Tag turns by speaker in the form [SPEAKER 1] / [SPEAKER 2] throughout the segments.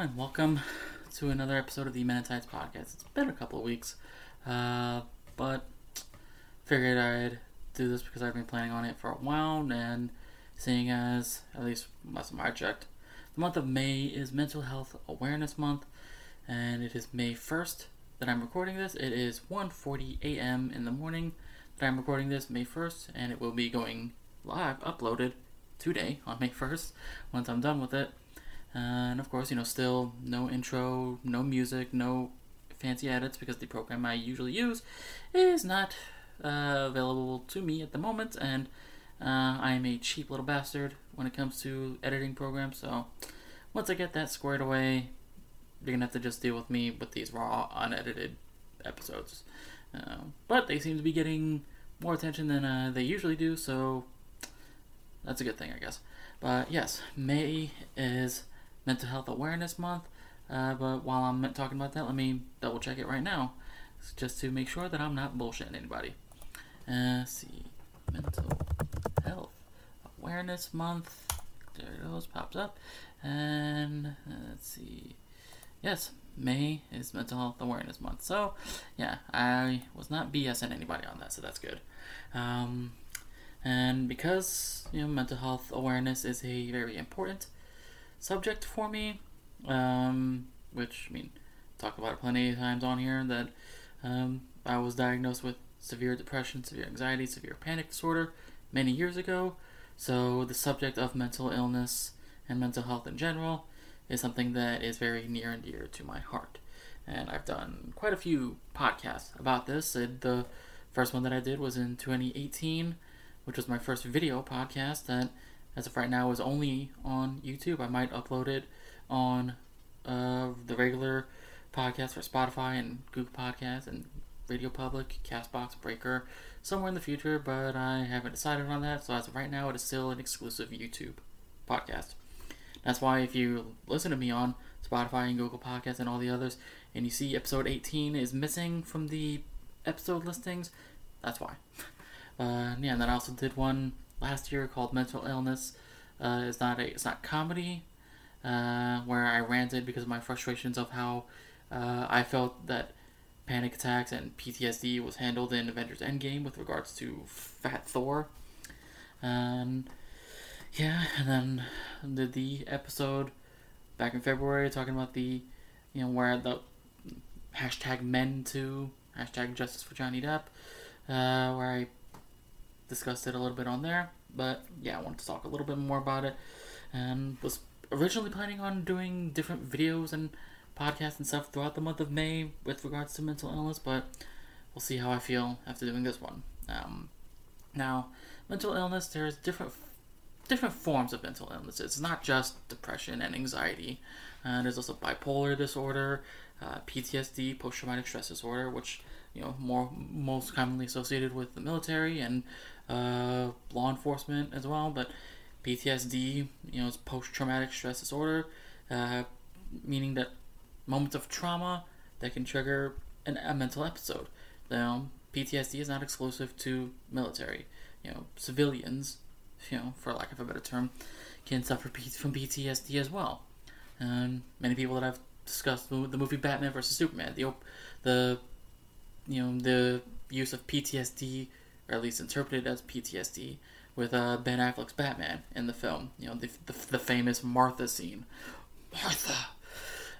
[SPEAKER 1] everyone, and welcome to another episode of the Men In Tights podcast. It's been a couple of weeks, uh, but figured I'd do this because I've been planning on it for a while, and seeing as, at least last time I checked, the month of May is Mental Health Awareness Month, and it is May 1st that I'm recording this. It is 1.40 a.m. in the morning that I'm recording this, May 1st, and it will be going live, uploaded today on May 1st once I'm done with it. And of course, you know, still no intro, no music, no fancy edits because the program I usually use is not uh, available to me at the moment, and uh, I am a cheap little bastard when it comes to editing programs. So once I get that squared away, you're gonna have to just deal with me with these raw, unedited episodes. Uh, but they seem to be getting more attention than uh, they usually do, so that's a good thing, I guess. But yes, May is Mental Health Awareness Month. Uh, but while I'm talking about that, let me double check it right now, just to make sure that I'm not bullshitting anybody. Uh, see, Mental Health Awareness Month. There it goes, pops up, and uh, let's see. Yes, May is Mental Health Awareness Month. So, yeah, I was not BSing anybody on that, so that's good. Um, and because you know mental health awareness is a very important subject for me, um, which I mean, talk about it plenty of times on here that um, I was diagnosed with severe depression, severe anxiety, severe panic disorder many years ago. So the subject of mental illness and mental health in general is something that is very near and dear to my heart. And I've done quite a few podcasts about this. The first one that I did was in 2018 which was my first video podcast that, as of right now, is only on YouTube. I might upload it on uh, the regular podcast for Spotify and Google Podcasts and Radio Public, Castbox, Breaker, somewhere in the future, but I haven't decided on that. So as of right now, it is still an exclusive YouTube podcast. That's why if you listen to me on Spotify and Google Podcasts and all the others, and you see episode 18 is missing from the episode listings, that's why. Uh, yeah, and then I also did one last year called Mental Illness. Uh, it's not a it's not comedy, uh, where I ranted because of my frustrations of how uh, I felt that panic attacks and PTSD was handled in Avengers Endgame with regards to Fat Thor. And yeah, and then did the episode back in February talking about the you know where the hashtag Men Too hashtag justice for Johnny Depp, uh, where I discussed it a little bit on there. But yeah, I wanted to talk a little bit more about it, and was originally planning on doing different videos and podcasts and stuff throughout the month of May with regards to mental illness. But we'll see how I feel after doing this one. Um, now, mental illness, there's different different forms of mental illness. It's not just depression and anxiety. Uh, there's also bipolar disorder, uh, PTSD, post traumatic stress disorder, which you know more most commonly associated with the military and uh, law enforcement as well. But PTSD, you know, is post traumatic stress disorder, uh, meaning that moments of trauma that can trigger an, a mental episode. Now, PTSD is not exclusive to military. You know, civilians, you know, for lack of a better term, can suffer from PTSD as well. And many people that I've discussed the movie Batman versus Superman, the the you know the use of PTSD or at least interpreted as PTSD, with uh, Ben Affleck's Batman in the film. You know, the, the, the famous Martha scene. Martha!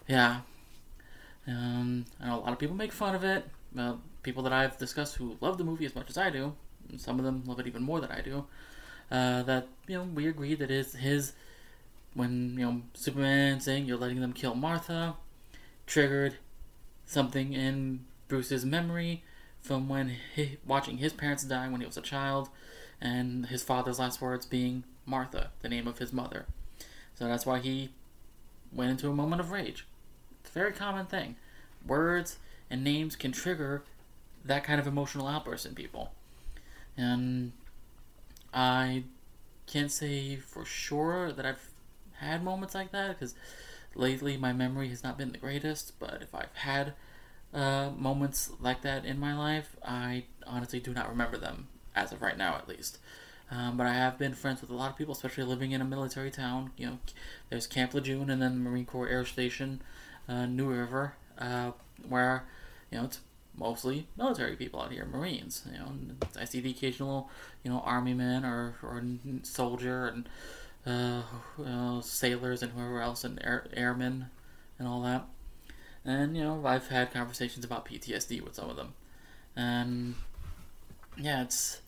[SPEAKER 1] Yeah. Um, I know a lot of people make fun of it. Uh, people that I've discussed who love the movie as much as I do, some of them love it even more than I do, uh, that, you know, we agree that is his, when, you know, Superman saying you're letting them kill Martha, triggered something in Bruce's memory from when he, watching his parents die when he was a child, and his father's last words being Martha, the name of his mother. So that's why he went into a moment of rage. It's a very common thing. Words and names can trigger that kind of emotional outburst in people. And I can't say for sure that I've had moments like that because lately my memory has not been the greatest, but if I've had uh, moments like that in my life, I honestly do not remember them as of right now, at least. Um, but I have been friends with a lot of people, especially living in a military town. You know, there's Camp Lejeune and then the Marine Corps Air Station, uh, New River, uh, where you know it's mostly military people out here, Marines. You know, I see the occasional you know army man or or soldier and uh, uh, sailors and whoever else and air, airmen and all that. And you know, I've had conversations about PTSD with some of them, and yeah, it's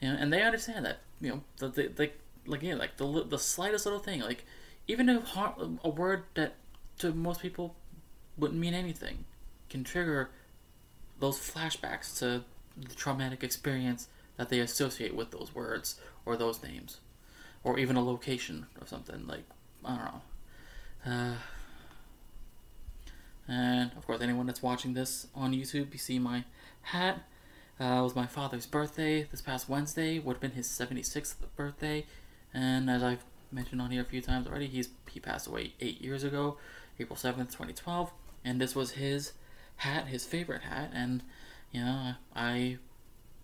[SPEAKER 1] you know, and they understand that you know, the, the, the like yeah, like the the slightest little thing, like even a a word that to most people wouldn't mean anything, can trigger those flashbacks to the traumatic experience that they associate with those words or those names, or even a location or something like I don't know. Uh, and of course, anyone that's watching this on YouTube, you see my hat. Uh, it was my father's birthday this past Wednesday. Would have been his 76th birthday, and as I've mentioned on here a few times already, he's he passed away eight years ago, April 7th, 2012, and this was his hat, his favorite hat, and you know I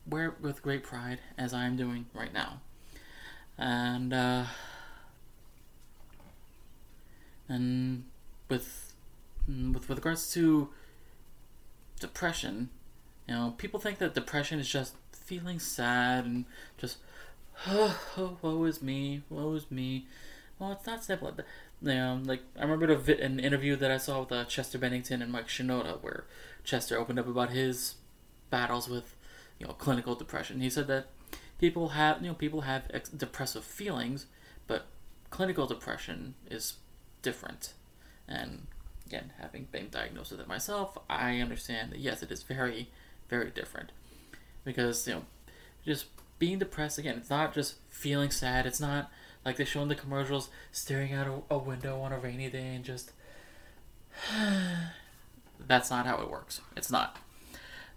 [SPEAKER 1] wear it with great pride as I am doing right now, and uh, and with with with regards to depression, you know, people think that depression is just feeling sad and just, oh, oh woe is me, woe is me. Well, it's not simple. You know, like I remember vi- an interview that I saw with uh, Chester Bennington and Mike Shinoda, where Chester opened up about his battles with, you know, clinical depression. He said that people have, you know, people have ex- depressive feelings, but clinical depression is different. And again, having been diagnosed with it myself, I understand that yes, it is very, very different. Because, you know, just being depressed, again, it's not just feeling sad, it's not like they show in the commercials staring out a, a window on a rainy day and just. That's not how it works. It's not.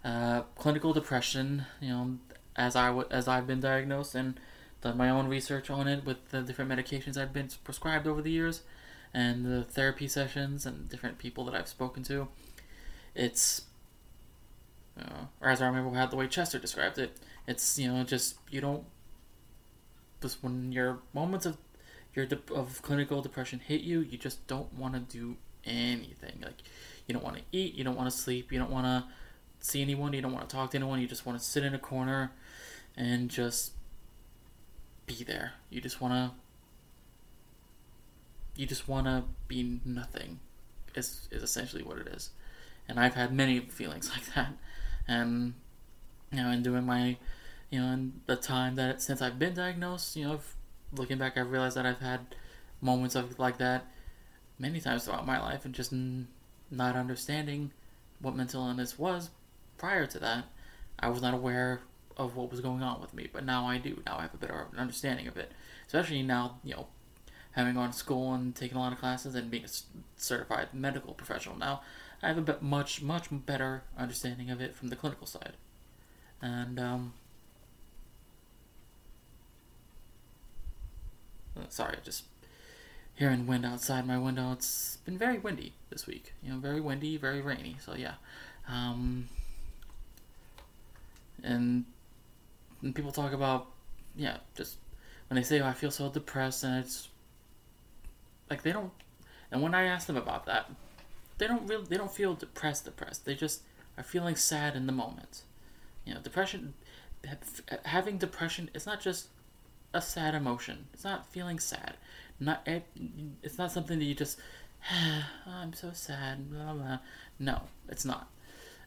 [SPEAKER 1] Uh, clinical depression, you know, as I w- as I've been diagnosed and done my own research on it with the different medications I've been prescribed over the years, and the therapy sessions and different people that I've spoken to, it's, uh, or as I remember how the way Chester described it, it's you know just you don't, just when your moments of your de- of clinical depression hit you, you just don't want to do anything. Like you don't want to eat, you don't want to sleep, you don't want to see anyone, you don't want to talk to anyone, you just want to sit in a corner and just be there. You just want to you just want to be nothing is, is essentially what it is. And i've had many feelings like that. And you know in doing my you know in the time that since i've been diagnosed you know looking back i've realized that i've had moments of like that many times throughout my life and just n- not understanding what mental illness was prior to that. I was not aware of what was going on with me but now i do. Now i have a better understanding of it. Especially now you know having gone to school and taken a lot of classes and being a certified medical professional now, I have a bit much much better understanding of it from the clinical side, and um, uh, sorry, just hearing wind outside my window. It's been very windy this week. You know, very windy, very rainy. So yeah, um, and, people talk about yeah, just when they say, "Oh, I feel so depressed," and it's like they don't. And when I ask them about that, they don't really they don't feel depressed. Depressed. They just are feeling sad in the moment. You know, depression. Having depression is not just a sad emotion. It's not feeling sad. Not it's not something that you just. oh, I'm so sad. Blah, blah. No, it's not.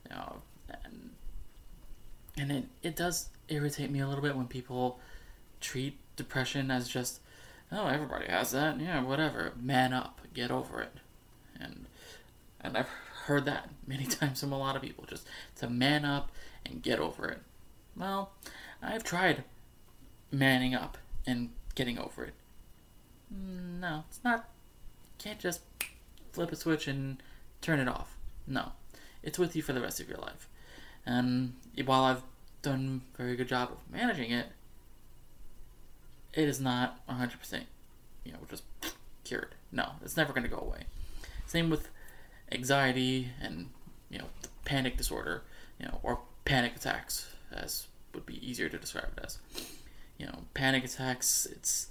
[SPEAKER 1] You know, and, and it it does irritate me a little bit when people treat depression as just oh, everybody has that. Yeah, whatever. Man up. Get over it. And and I've heard that many times from a lot of people. Just to man up and get over it. Well, I've tried manning up and getting over it. Mm, no, it's not. Can't just flip a switch and turn it off. No, it's with you for the rest of your life. And while I've done a very good job of managing it, it is not 100%, you know, just cured. No, it's never going to go away. Same with anxiety and, you know, panic disorder, you know, or panic attacks, as would be easier to describe it as. you know, panic attacks. It's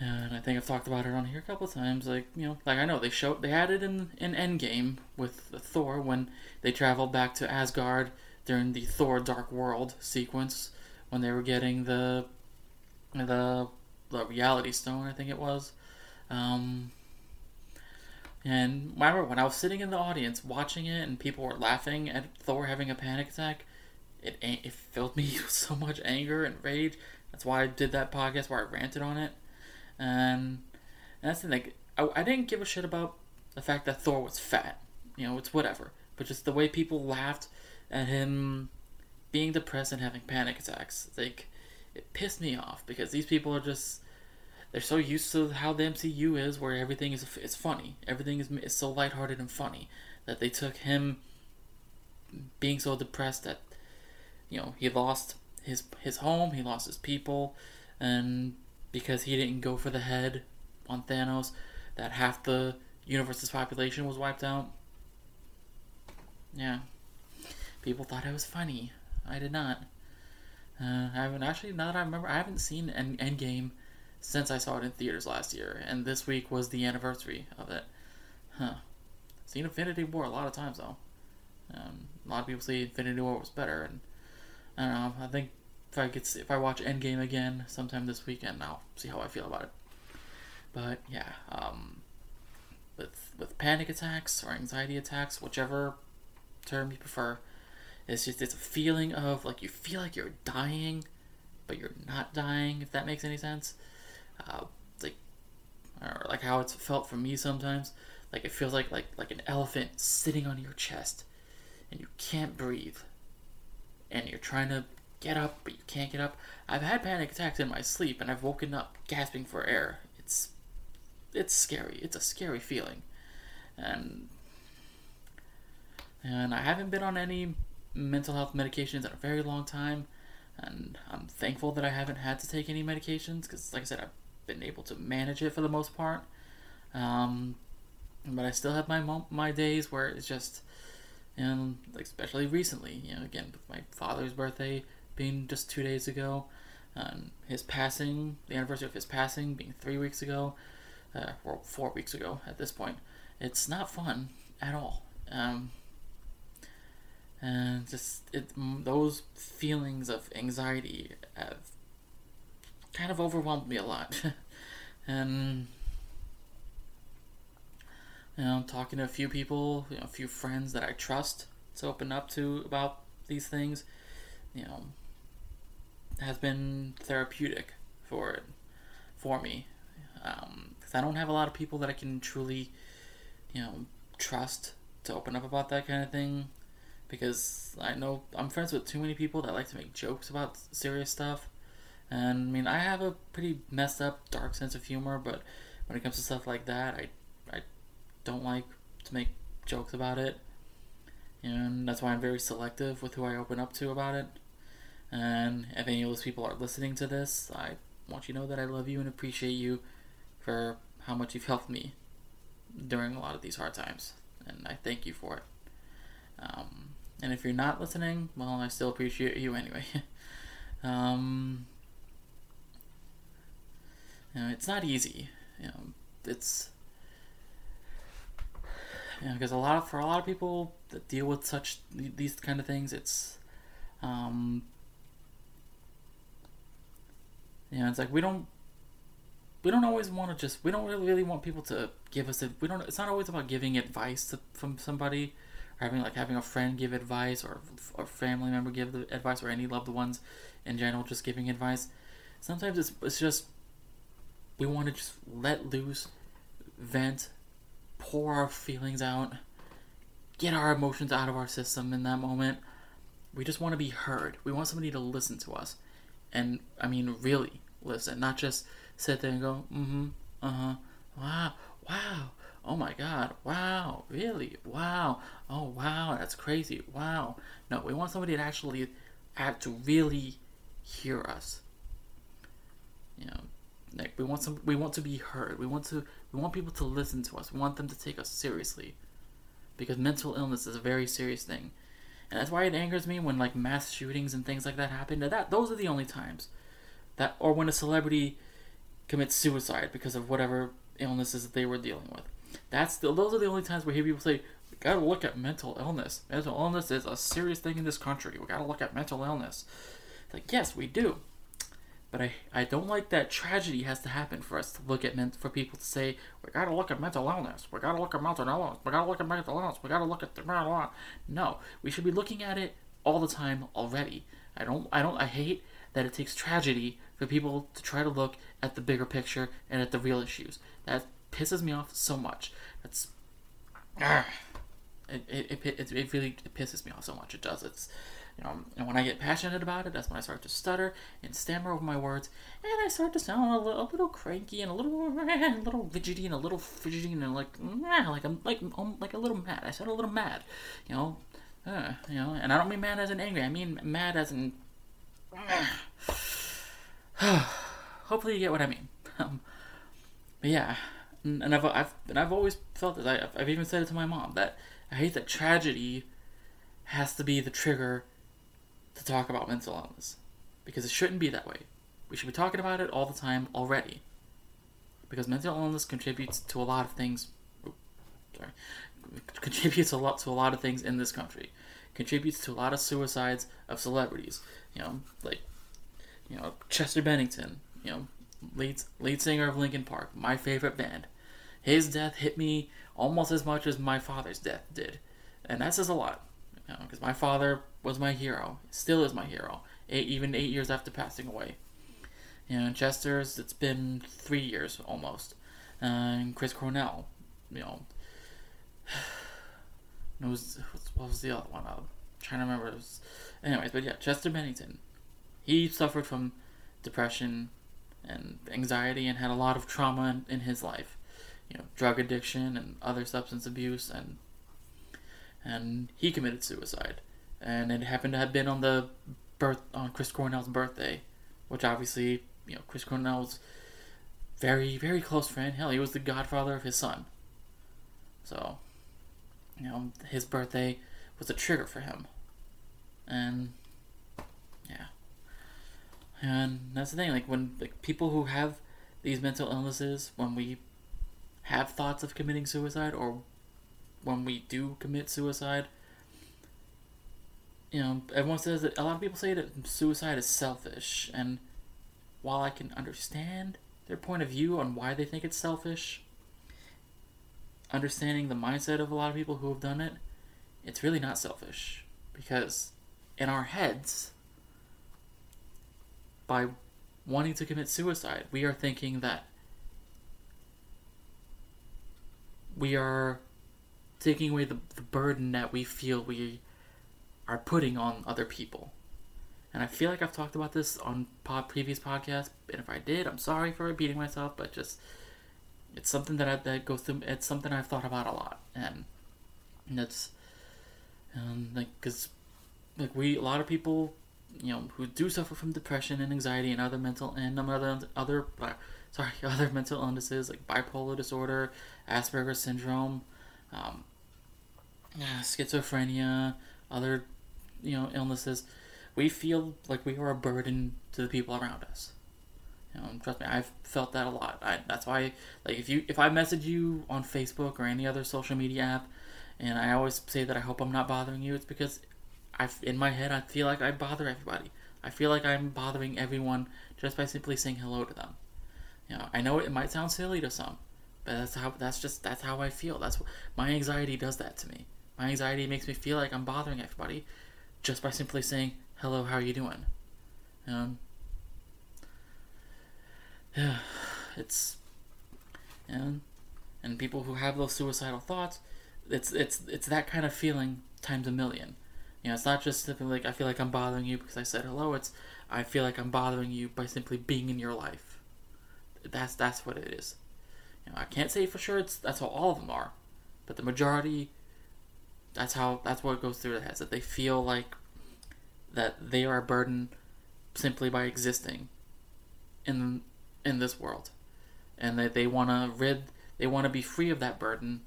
[SPEAKER 1] and I think I've talked about it on here a couple of times. Like you know, like I know they showed they had it in in Endgame with Thor when they traveled back to Asgard during the Thor Dark World sequence when they were getting the the the Reality Stone. I think it was. Um, and remember when I was sitting in the audience watching it and people were laughing at Thor having a panic attack, it it filled me with so much anger and rage. That's why I did that podcast where I ranted on it. And, and that's the thing. I, I didn't give a shit about the fact that Thor was fat. You know, it's whatever. But just the way people laughed at him being depressed and having panic attacks. Like, it pissed me off because these people are just they're so used to how the MCU is, where everything is is funny, everything is is so lighthearted and funny that they took him being so depressed that you know he lost his his home, he lost his people, and because he didn't go for the head on Thanos, that half the universe's population was wiped out. Yeah, people thought it was funny. I did not. Uh, I haven't actually. Now that I remember, I haven't seen End Endgame since I saw it in theaters last year, and this week was the anniversary of it. Huh. Seen Infinity War a lot of times though. Um, a lot of people say Infinity War was better, and I don't know. I think if I get if I watch Endgame again sometime this weekend, I'll see how I feel about it. But yeah, um, with with panic attacks or anxiety attacks, whichever term you prefer, it's just it's a feeling of like you feel like you're dying, but you're not dying. If that makes any sense uh, like or like how it's felt for me sometimes. Like it feels like like like an elephant sitting on your chest, and you can't breathe, and you're trying to get up but you can't get up. I've had panic attacks in my sleep, and I've woken up gasping for air. It's it's scary. It's a scary feeling, and and I haven't been on any mental health medications in a very long time and I'm thankful that I haven't had to take any medications because, like I said, I've been able to manage it for the most part. Um, but I still have my my days where it's just, know, like especially recently, you know, again with my father's birthday being just two days ago, and his passing, the anniversary of his passing being three weeks ago, uh, or four weeks ago at this point. It's not fun at all. Um, and just it those feelings of anxiety have kind of overwhelmed me a lot. and you know, talking to a few people, you know, a few friends that I trust to open up to about these things, you know, has been therapeutic for it, for me. Um, cause I don't have a lot of people that I can truly, you know, trust to open up about that kind of thing. Because I know I'm friends with too many people that like to make jokes about serious stuff. And I mean, I have a pretty messed up, dark sense of humor, but when it comes to stuff like that, I, I don't like to make jokes about it. And that's why I'm very selective with who I open up to about it. And if any of those people are listening to this, I want you to know that I love you and appreciate you for how much you've helped me during a lot of these hard times. And I thank you for it. Um, and if you're not listening, well, I still appreciate you anyway. um, you know, it's not easy. You know, it's you know, because a lot of for a lot of people that deal with such these kind of things, it's um, you know, it's like we don't we don't always want to just we don't really, really want people to give us a we don't it's not always about giving advice to, from somebody or having like having a friend give advice or a family member give the advice or any loved ones in general just giving advice sometimes it's, it's just we want to just let loose, vent, pour our feelings out, get our emotions out of our system in that moment. We just want to be heard. We want somebody to listen to us. And I mean, really listen, not just sit there and go, mm hmm, uh huh, wow, wow, oh my god, wow, really, wow, oh wow, that's crazy, wow. No, we want somebody to actually have to really hear us. You know, like we want some we want to be heard. We want to we want people to listen to us. We want them to take us seriously. Because mental illness is a very serious thing. And that's why it angers me when like mass shootings and things like that happen. That those are the only times that or when a celebrity commits suicide because of whatever illnesses that they were dealing with. That's the, those are the only times where hear people say, "We gotta look at mental illness. Mental illness is a serious thing in this country. We gotta look at mental illness." It's like yes, we do, but I I don't like that tragedy has to happen for us to look at men for people to say we gotta look at mental illness. We gotta look at mental illness. We gotta look at mental illness. We gotta look at the blah. No, we should be looking at it all the time already. I don't I don't I hate that it takes tragedy for people to try to look at the bigger picture and at the real issues. That pisses me off so much. That's ah, it, it, it, it, really it pisses me off so much. It does. It's you know, and when I get passionate about it, that's when I start to stutter and stammer over my words, and I start to sound a little, a little cranky and a little, a little fidgety and a little fidgety and like, like I'm like, I'm like a little mad. I sound a little mad, you know, uh, you know, and I don't mean mad as in angry. I mean mad as in. Hopefully, you get what I mean. Um, but yeah, and I've, I've and I've always felt this. I, I've even said it to my mom that I hate that tragedy has to be the trigger to talk about mental illness because it shouldn't be that way. We should be talking about it all the time already because mental illness contributes to a lot of things. Oh, sorry, contributes a lot to a lot of things in this country. Contributes to a lot of suicides of celebrities. You know, like you know Chester Bennington. You know, lead lead singer of Linkin Park, my favorite band. His death hit me almost as much as my father's death did, and that says a lot. You know, because my father was my hero, still is my hero, eight, even eight years after passing away. You know, Chester's it's been three years almost, uh, and Chris Cornell, you know. It was what was the other one? I'm trying to remember. Was, anyways, but yeah, Chester Bennington. He suffered from depression and anxiety and had a lot of trauma in, in his life. You know, drug addiction and other substance abuse and and he committed suicide. And it happened to have been on the birth on Chris Cornell's birthday, which obviously, you know, Chris Cornell's very, very close friend. Hell, he was the godfather of his son. So, you know, his birthday was a trigger for him. And. And that's the thing, like when like people who have these mental illnesses, when we have thoughts of committing suicide or when we do commit suicide, you know, everyone says that a lot of people say that suicide is selfish, and while I can understand their point of view on why they think it's selfish, understanding the mindset of a lot of people who have done it, it's really not selfish. Because in our heads, by wanting to commit suicide, we are thinking that we are taking away the, the burden that we feel we are putting on other people. And I feel like I've talked about this on previous podcasts, and if I did, I'm sorry for repeating myself, but just it's something that I, that goes through. It's something I've thought about a lot, and, and it's um, like because like we a lot of people you know who do suffer from depression and anxiety and other mental and other other uh, sorry other mental illnesses like bipolar disorder, Asperger's syndrome, um, schizophrenia, other you know illnesses. We feel like we are a burden to the people around us. You know, trust me, I've felt that a lot. I, that's why, like, if you if I message you on Facebook or any other social media app, and I always say that I hope I'm not bothering you, it's because I in my head I feel like I bother everybody. I feel like I'm bothering everyone just by simply saying hello to them. You know, I know it might sound silly to some, but that's how that's just that's how I feel. That's my anxiety does that to me. My anxiety makes me feel like I'm bothering everybody just by simply saying hello, how are you doing? Um, yeah, it's and and people who have those suicidal thoughts, it's it's it's that kind of feeling times a million. You know, it's not just simply like I feel like I'm bothering you because I said hello. It's I feel like I'm bothering you by simply being in your life. That's that's what it is. You know, I can't say for sure it's that's how all of them are, but the majority. That's how that's what goes through their heads that they feel like that they are a burden simply by existing in in this world, and that they want to rid they want to be free of that burden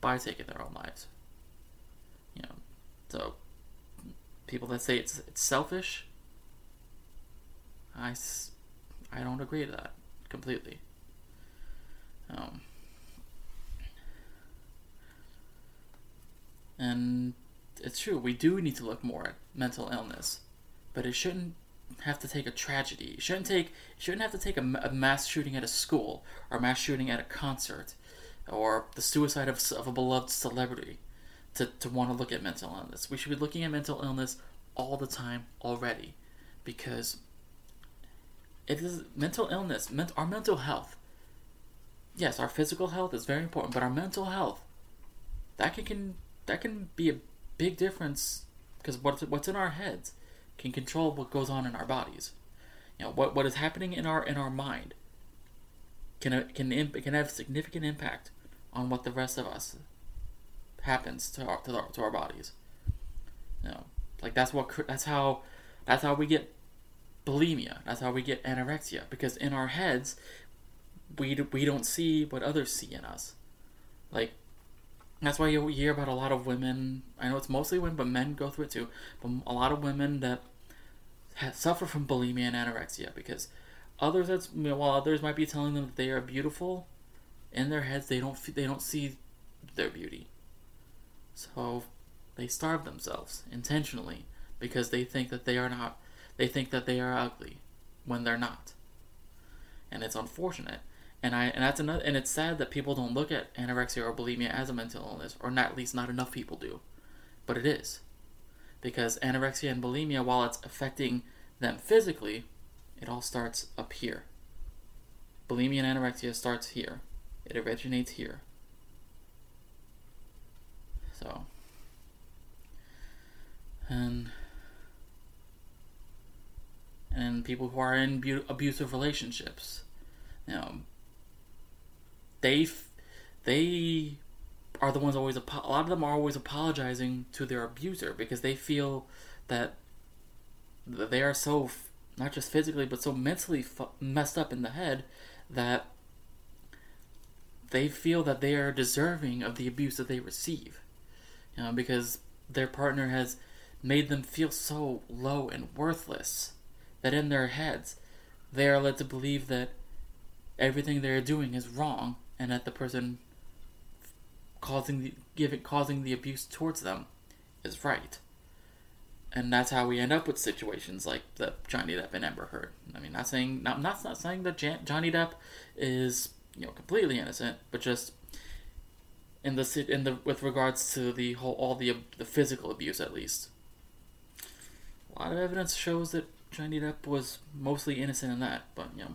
[SPEAKER 1] by taking their own lives. So people that say it's it's selfish, I, I don't agree to that completely. Um, and it's true, we do need to look more at mental illness, but it shouldn't have to take a tragedy. It shouldn't take. It shouldn't have to take a, a mass shooting at a school or a mass shooting at a concert, or the suicide of, of a beloved celebrity, to to want to look at mental illness. We should be looking at mental illness all the time already, because it is mental illness. Ment, our mental health. Yes, our physical health is very important, but our mental health, that can, can that can be a big difference because what's what's in our heads can control what goes on in our bodies. You know what what is happening in our in our mind can can can have significant impact on what the rest of us happens to our to our, to our bodies. You know, like that's what that's how that's how we get bulimia. That's how we get anorexia because in our heads we we don't see what others see in us. Like that's why you hear about a lot of women. I know it's mostly women, but men go through it too. But a lot of women that ha- suffer from bulimia and anorexia because others, that's you know, while others might be telling them that they are beautiful, in their heads they don't they don't see their beauty. So they starve themselves intentionally because they think that they are not. They think that they are ugly when they're not, and it's unfortunate and I and that's another and it's sad that people don't look at anorexia or bulimia as a mental illness, or not at least not enough people do, but it is, because anorexia and bulimia, while it's affecting them physically, it all starts up here. Bulimia and anorexia starts here. It originates here. So, and and people who are in bu- abusive relationships, you know, they they are the ones always apo- a lot of them are always apologizing to their abuser because they feel that they are so not just physically but so mentally messed up in the head that they feel that they are deserving of the abuse that they receive you know because their partner has made them feel so low and worthless that in their heads they are led to believe that everything they're doing is wrong and that the person causing the giving causing the abuse towards them is right. And that's how we end up with situations like the Johnny Depp and Amber Heard. I mean, not saying not not, not saying that Jan- Johnny Depp is you know completely innocent, but just in the in the with regards to the whole all the the physical abuse at least. A lot of evidence shows that Johnny Depp was mostly innocent in that, but you know,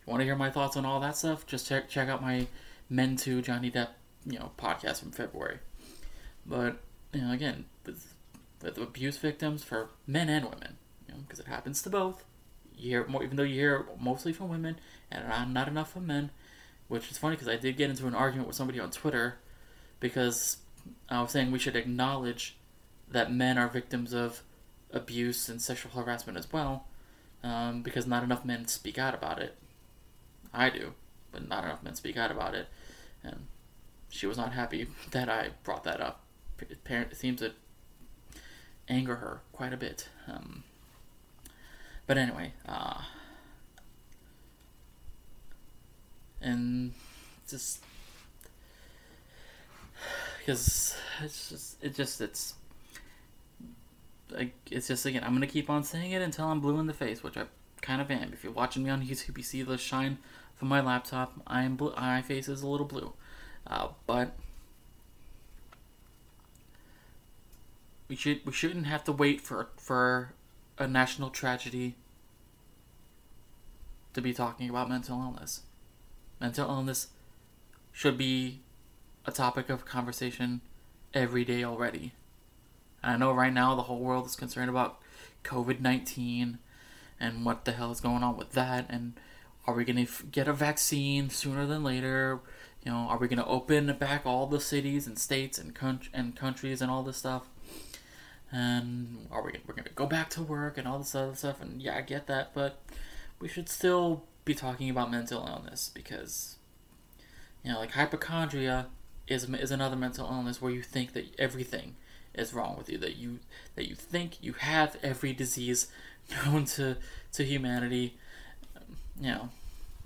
[SPEAKER 1] if you want to hear my thoughts on all that stuff, just check check out my Men Too Johnny Depp, you know, podcast from February. But you know, again, with, with abuse victims for men and women, you know, because it happens to both. You hear more, even though you hear mostly from women and not enough from men, which is funny because I did get into an argument with somebody on Twitter because I was saying we should acknowledge that men are victims of abuse and sexual harassment as well, um, because not enough men speak out about it. I do, but not enough men speak out about it, and she was not happy that I brought that up. It, seems to anger her quite a bit. Um, but anyway, uh, and just because it's just it just it's like it's just again I'm gonna keep on saying it until I'm blue in the face, which I kind of am. If you're watching me on YouTube, you see the shine from my laptop. I am blue. My face is a little blue, uh, but we should we shouldn't have to wait for for a national tragedy to be talking about mental illness. Mental illness should be a topic of conversation every day already. And I know right now the whole world is concerned about COVID 19 and what the hell is going on with that. And are we going to f- get a vaccine sooner than later? You know, are we going to open back all the cities and states and, con- and countries and all this stuff? And are we we're going to go back to work and all this other stuff? And yeah, I get that, but we should still be talking about mental illness because, you know, like hypochondria is is another mental illness where you think that everything is wrong with you. That you that you think you have every disease known to to humanity. Um, you know,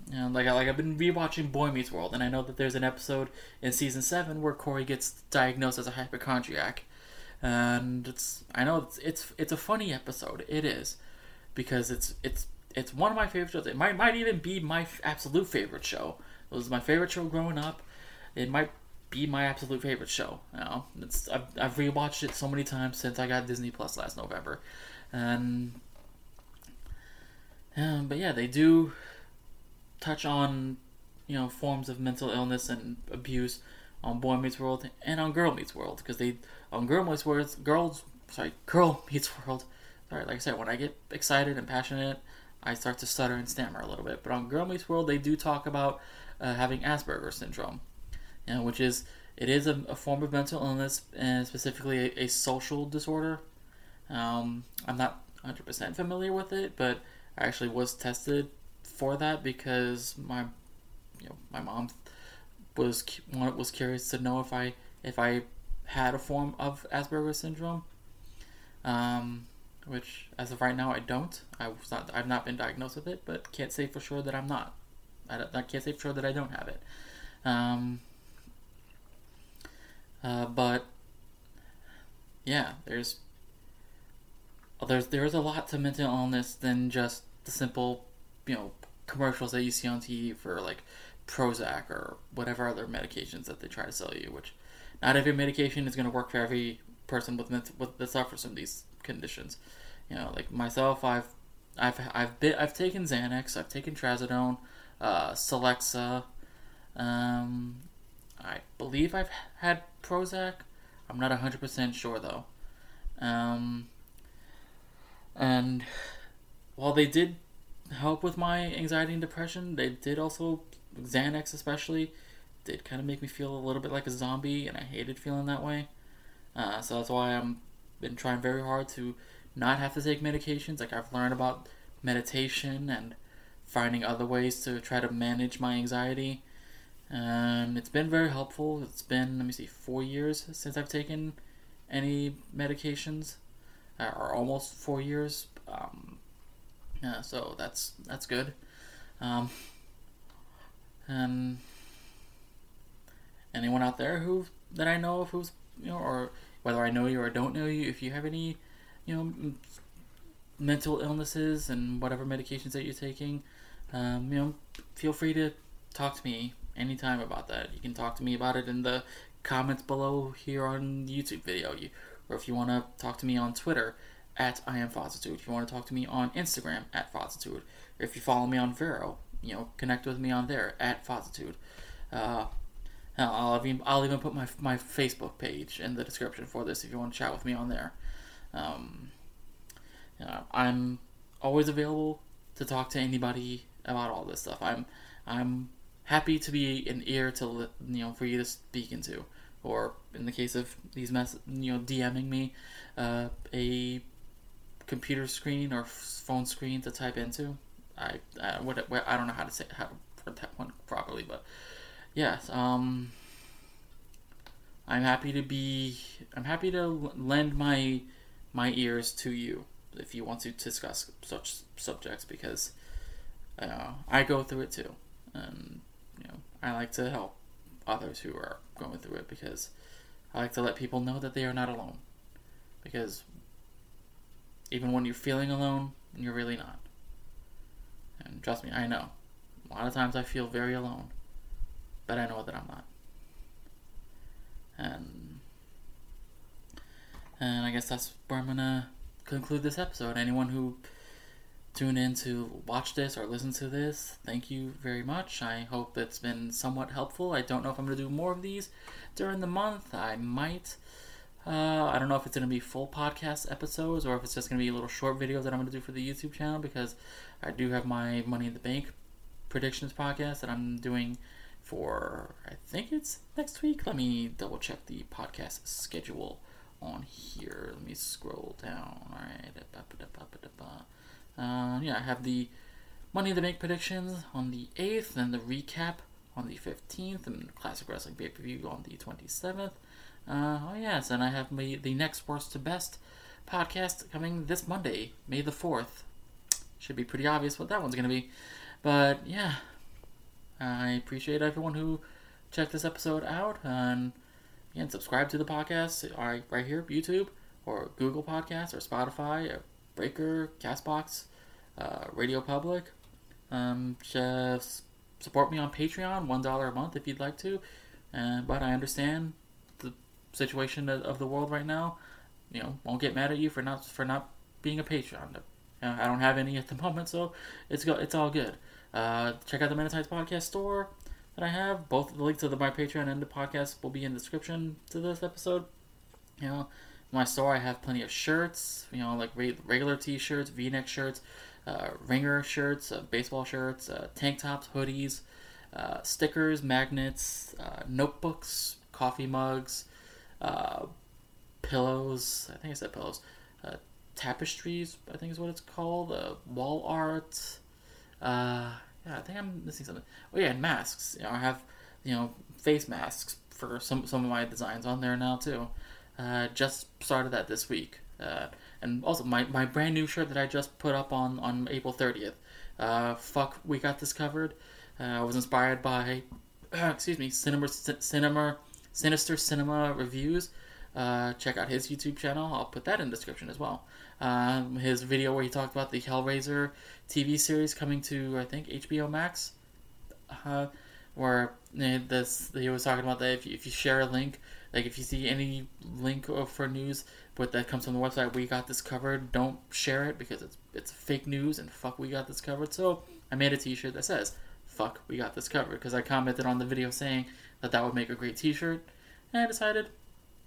[SPEAKER 1] you know, like like I've been rewatching Boy Meets World, and I know that there's an episode in season seven where Corey gets diagnosed as a hypochondriac, and it's I know it's it's it's a funny episode. It is because it's it's it's one of my favorite shows. It might might even be my absolute favorite show. It was my favorite show growing up. It might be my absolute favorite show. You know, it's I've, I've rewatched it so many times since I got Disney Plus last November, and um, but yeah, they do touch on you know forms of mental illness and abuse on Boy Meets World and on Girl Meets World because they on Girl Meets World girls sorry Girl Meets World sorry like I said when I get excited and passionate I start to stutter and stammer a little bit. But on Girl Meets World they do talk about uh, having Asperger's syndrome you know, which is it is a, a form of mental illness and specifically a, a social disorder um, I'm not 100% familiar with it but I actually was tested for that because my you know my mom was was curious to know if I if I had a form of Asperger's syndrome. Um, which as of right now I don't. I was not. I've not been diagnosed with it, but can't say for sure that I'm not. I, I can't say for sure that I don't have it. Um, uh, but yeah, there's there's there's a lot to mental illness than just the simple, you know, commercials that you see on TV for like Prozac or whatever other medications that they try to sell you. Which not every medication is going to work for every person with with that suffers from these conditions. You know, like myself, I've I've I've been I've taken Xanax, I've taken Trazodone, uh, Celexa. Um, I believe I've had Prozac. I'm not hundred percent sure though. Um, and while they did help with my anxiety and depression. They did also Xanax, especially, did kind of make me feel a little bit like a zombie, and I hated feeling that way. Uh, so that's why I'm been trying very hard to not have to take medications. Like I've learned about meditation and finding other ways to try to manage my anxiety. And it's been very helpful. It's been, let me see, four years since I've taken any medications, uh, or almost four years. Um, yeah, so that's that's good. Um, and anyone out there who that I know of who's you know, or whether I know you or don't know you, if you have any, you know, mental illnesses and whatever medications that you're taking, um, you know, feel free to talk to me anytime about that. You can talk to me about it in the comments below here on YouTube video. You, or if you want to talk to me on Twitter at I am Fozzitude. If you want to talk to me on Instagram at Fozzitude, or if you follow me on Vero, you know, connect with me on there at Fozzitude. Uh, I'll even I'll even put my my Facebook page in the description for this if you want to chat with me on there. Um, you know, I'm always available to talk to anybody about all this stuff. I'm I'm happy to be an ear to you know for you to speak into, or in the case of these mess you know DMing me, uh, a computer screen or phone screen to type into. I I, what, I don't know how to say how to put that one properly, but yes, um, I'm happy to be. I'm happy to lend my my ears to you if you want to discuss such subjects because uh, I go through it too, and know I like to help others who are going through it because I like to let people know that they are not alone because even when you're feeling alone, you're really not. And trust me, I know. A lot of times I feel very alone, but I know that I'm not. And and I guess that's where I'm gonna conclude this episode. Anyone who tuned in to watch this or listen to this, thank you very much. I hope it's been somewhat helpful. I don't know if I'm gonna do more of these during the month. I might. Uh, I don't know if it's going to be full podcast episodes or if it's just going to be little short videos that I'm going to do for the YouTube channel because I do have my Money in the Bank predictions podcast that I'm doing for, I think it's next week. Let me double check the podcast schedule on here. Let me scroll down. All right. Uh, yeah, I have the Money the Bank predictions on the 8th and the recap on the 15th, and Classic Wrestling pay per view on the 27th. Uh, oh, yes, and I have my, the next Worst to Best podcast coming this Monday, May the 4th. Should be pretty obvious what that one's going to be. But yeah, I appreciate everyone who checked this episode out. And again, subscribe to the podcast right, right here, YouTube, or Google Podcasts, or Spotify, or Breaker, Castbox, uh, Radio Public. Um, just support me on Patreon, $1 a month if you'd like to. Uh, but I understand the situation of the world right now. You know, won't get mad at you for not for not being a Patreon. I don't have any at the moment, so it's go, it's all good. Uh, check out the Men In Tights Podcast store that I have. Both the links to the, my Patreon and the podcast will be in the description to this episode. You know, my store I have plenty of shirts. You know, like regular T-shirts, V-neck shirts, uh, ringer shirts, uh, baseball shirts, uh, tank tops, hoodies, uh, stickers, magnets, uh, notebooks, coffee mugs, uh, pillows. I think I said pillows. tapestries, I think is what it's called. wall art. yeah, I think I'm missing something. Oh yeah, and masks. You know, I have you know face masks for some some of my designs on there now too. Just started that this week. Uh, and also my, my brand new shirt that I just put up on, on April 30th. Uh, fuck, we got this covered. Uh, I was inspired by, excuse me, Cinema, Cinema, Sinister Cinema Reviews. Uh, check out his YouTube channel. I'll put that in the description as well. Um, his video where he talked about the Hellraiser TV series coming to, I think, HBO Max. Uh, where eh, this he was talking about that if you, if you share a link, like if you see any link for news but that comes from the website, we got this covered. Don't share it because it's it's fake news and fuck, we got this covered. So I made a T-shirt that says "fuck, we got this covered" because I commented on the video saying that that would make a great T-shirt, and I decided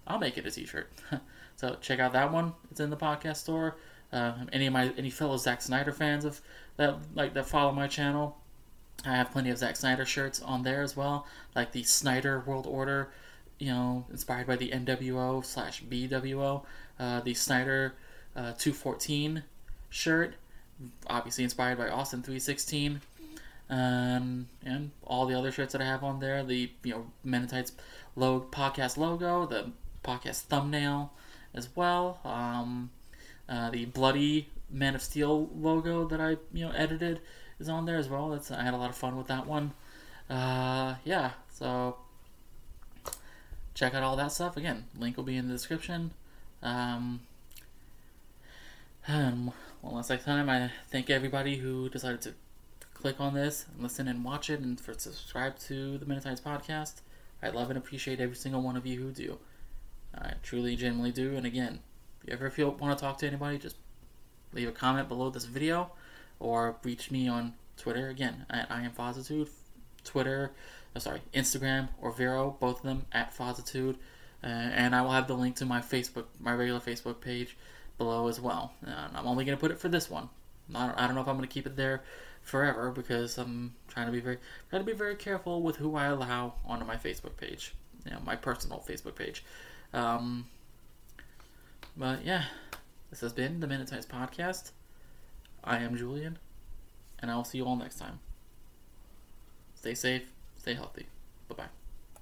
[SPEAKER 1] I'll make it a T-shirt. so check out that one. It's in the podcast store. Uh, any of my any fellow Zack Snyder fans of that like that follow my channel, I have plenty of Zack Snyder shirts on there as well, like the Snyder World Order you know, inspired by the NWO slash BWO, uh, the Snyder uh, 214 shirt, obviously inspired by Austin 316, um, and all the other shirts that I have on there. The you know Men In Tights logo podcast logo, the podcast thumbnail as well. Um, uh, the bloody Man of Steel logo that I you know edited is on there as well. That's I had a lot of fun with that one. Uh, yeah, so check out all that stuff. Again, link will be in the description. Um, and one last time, I thank everybody who decided to click on this and listen and watch it and for subscribe to the Minute podcast. I love and appreciate every single one of you who do. I truly, genuinely do. And again, if you ever feel want to talk to anybody, just leave a comment below this video or reach me on Twitter. Again, I, I am Fozzitude. Twitter, oh, sorry, Instagram or Vero, both of them at Fozzitude. Uh, and I will have the link to my Facebook, my regular Facebook page below as well. And I'm only going to put it for this one. I don't, I don't know if I'm going to keep it there forever because I'm trying to be very trying to be very careful with who I allow onto my Facebook page, you know, my personal Facebook page. Um, but yeah, this has been the Men In Tights podcast. I am Julian, and I will see you all next time. Stay safe, stay healthy. Bye bye.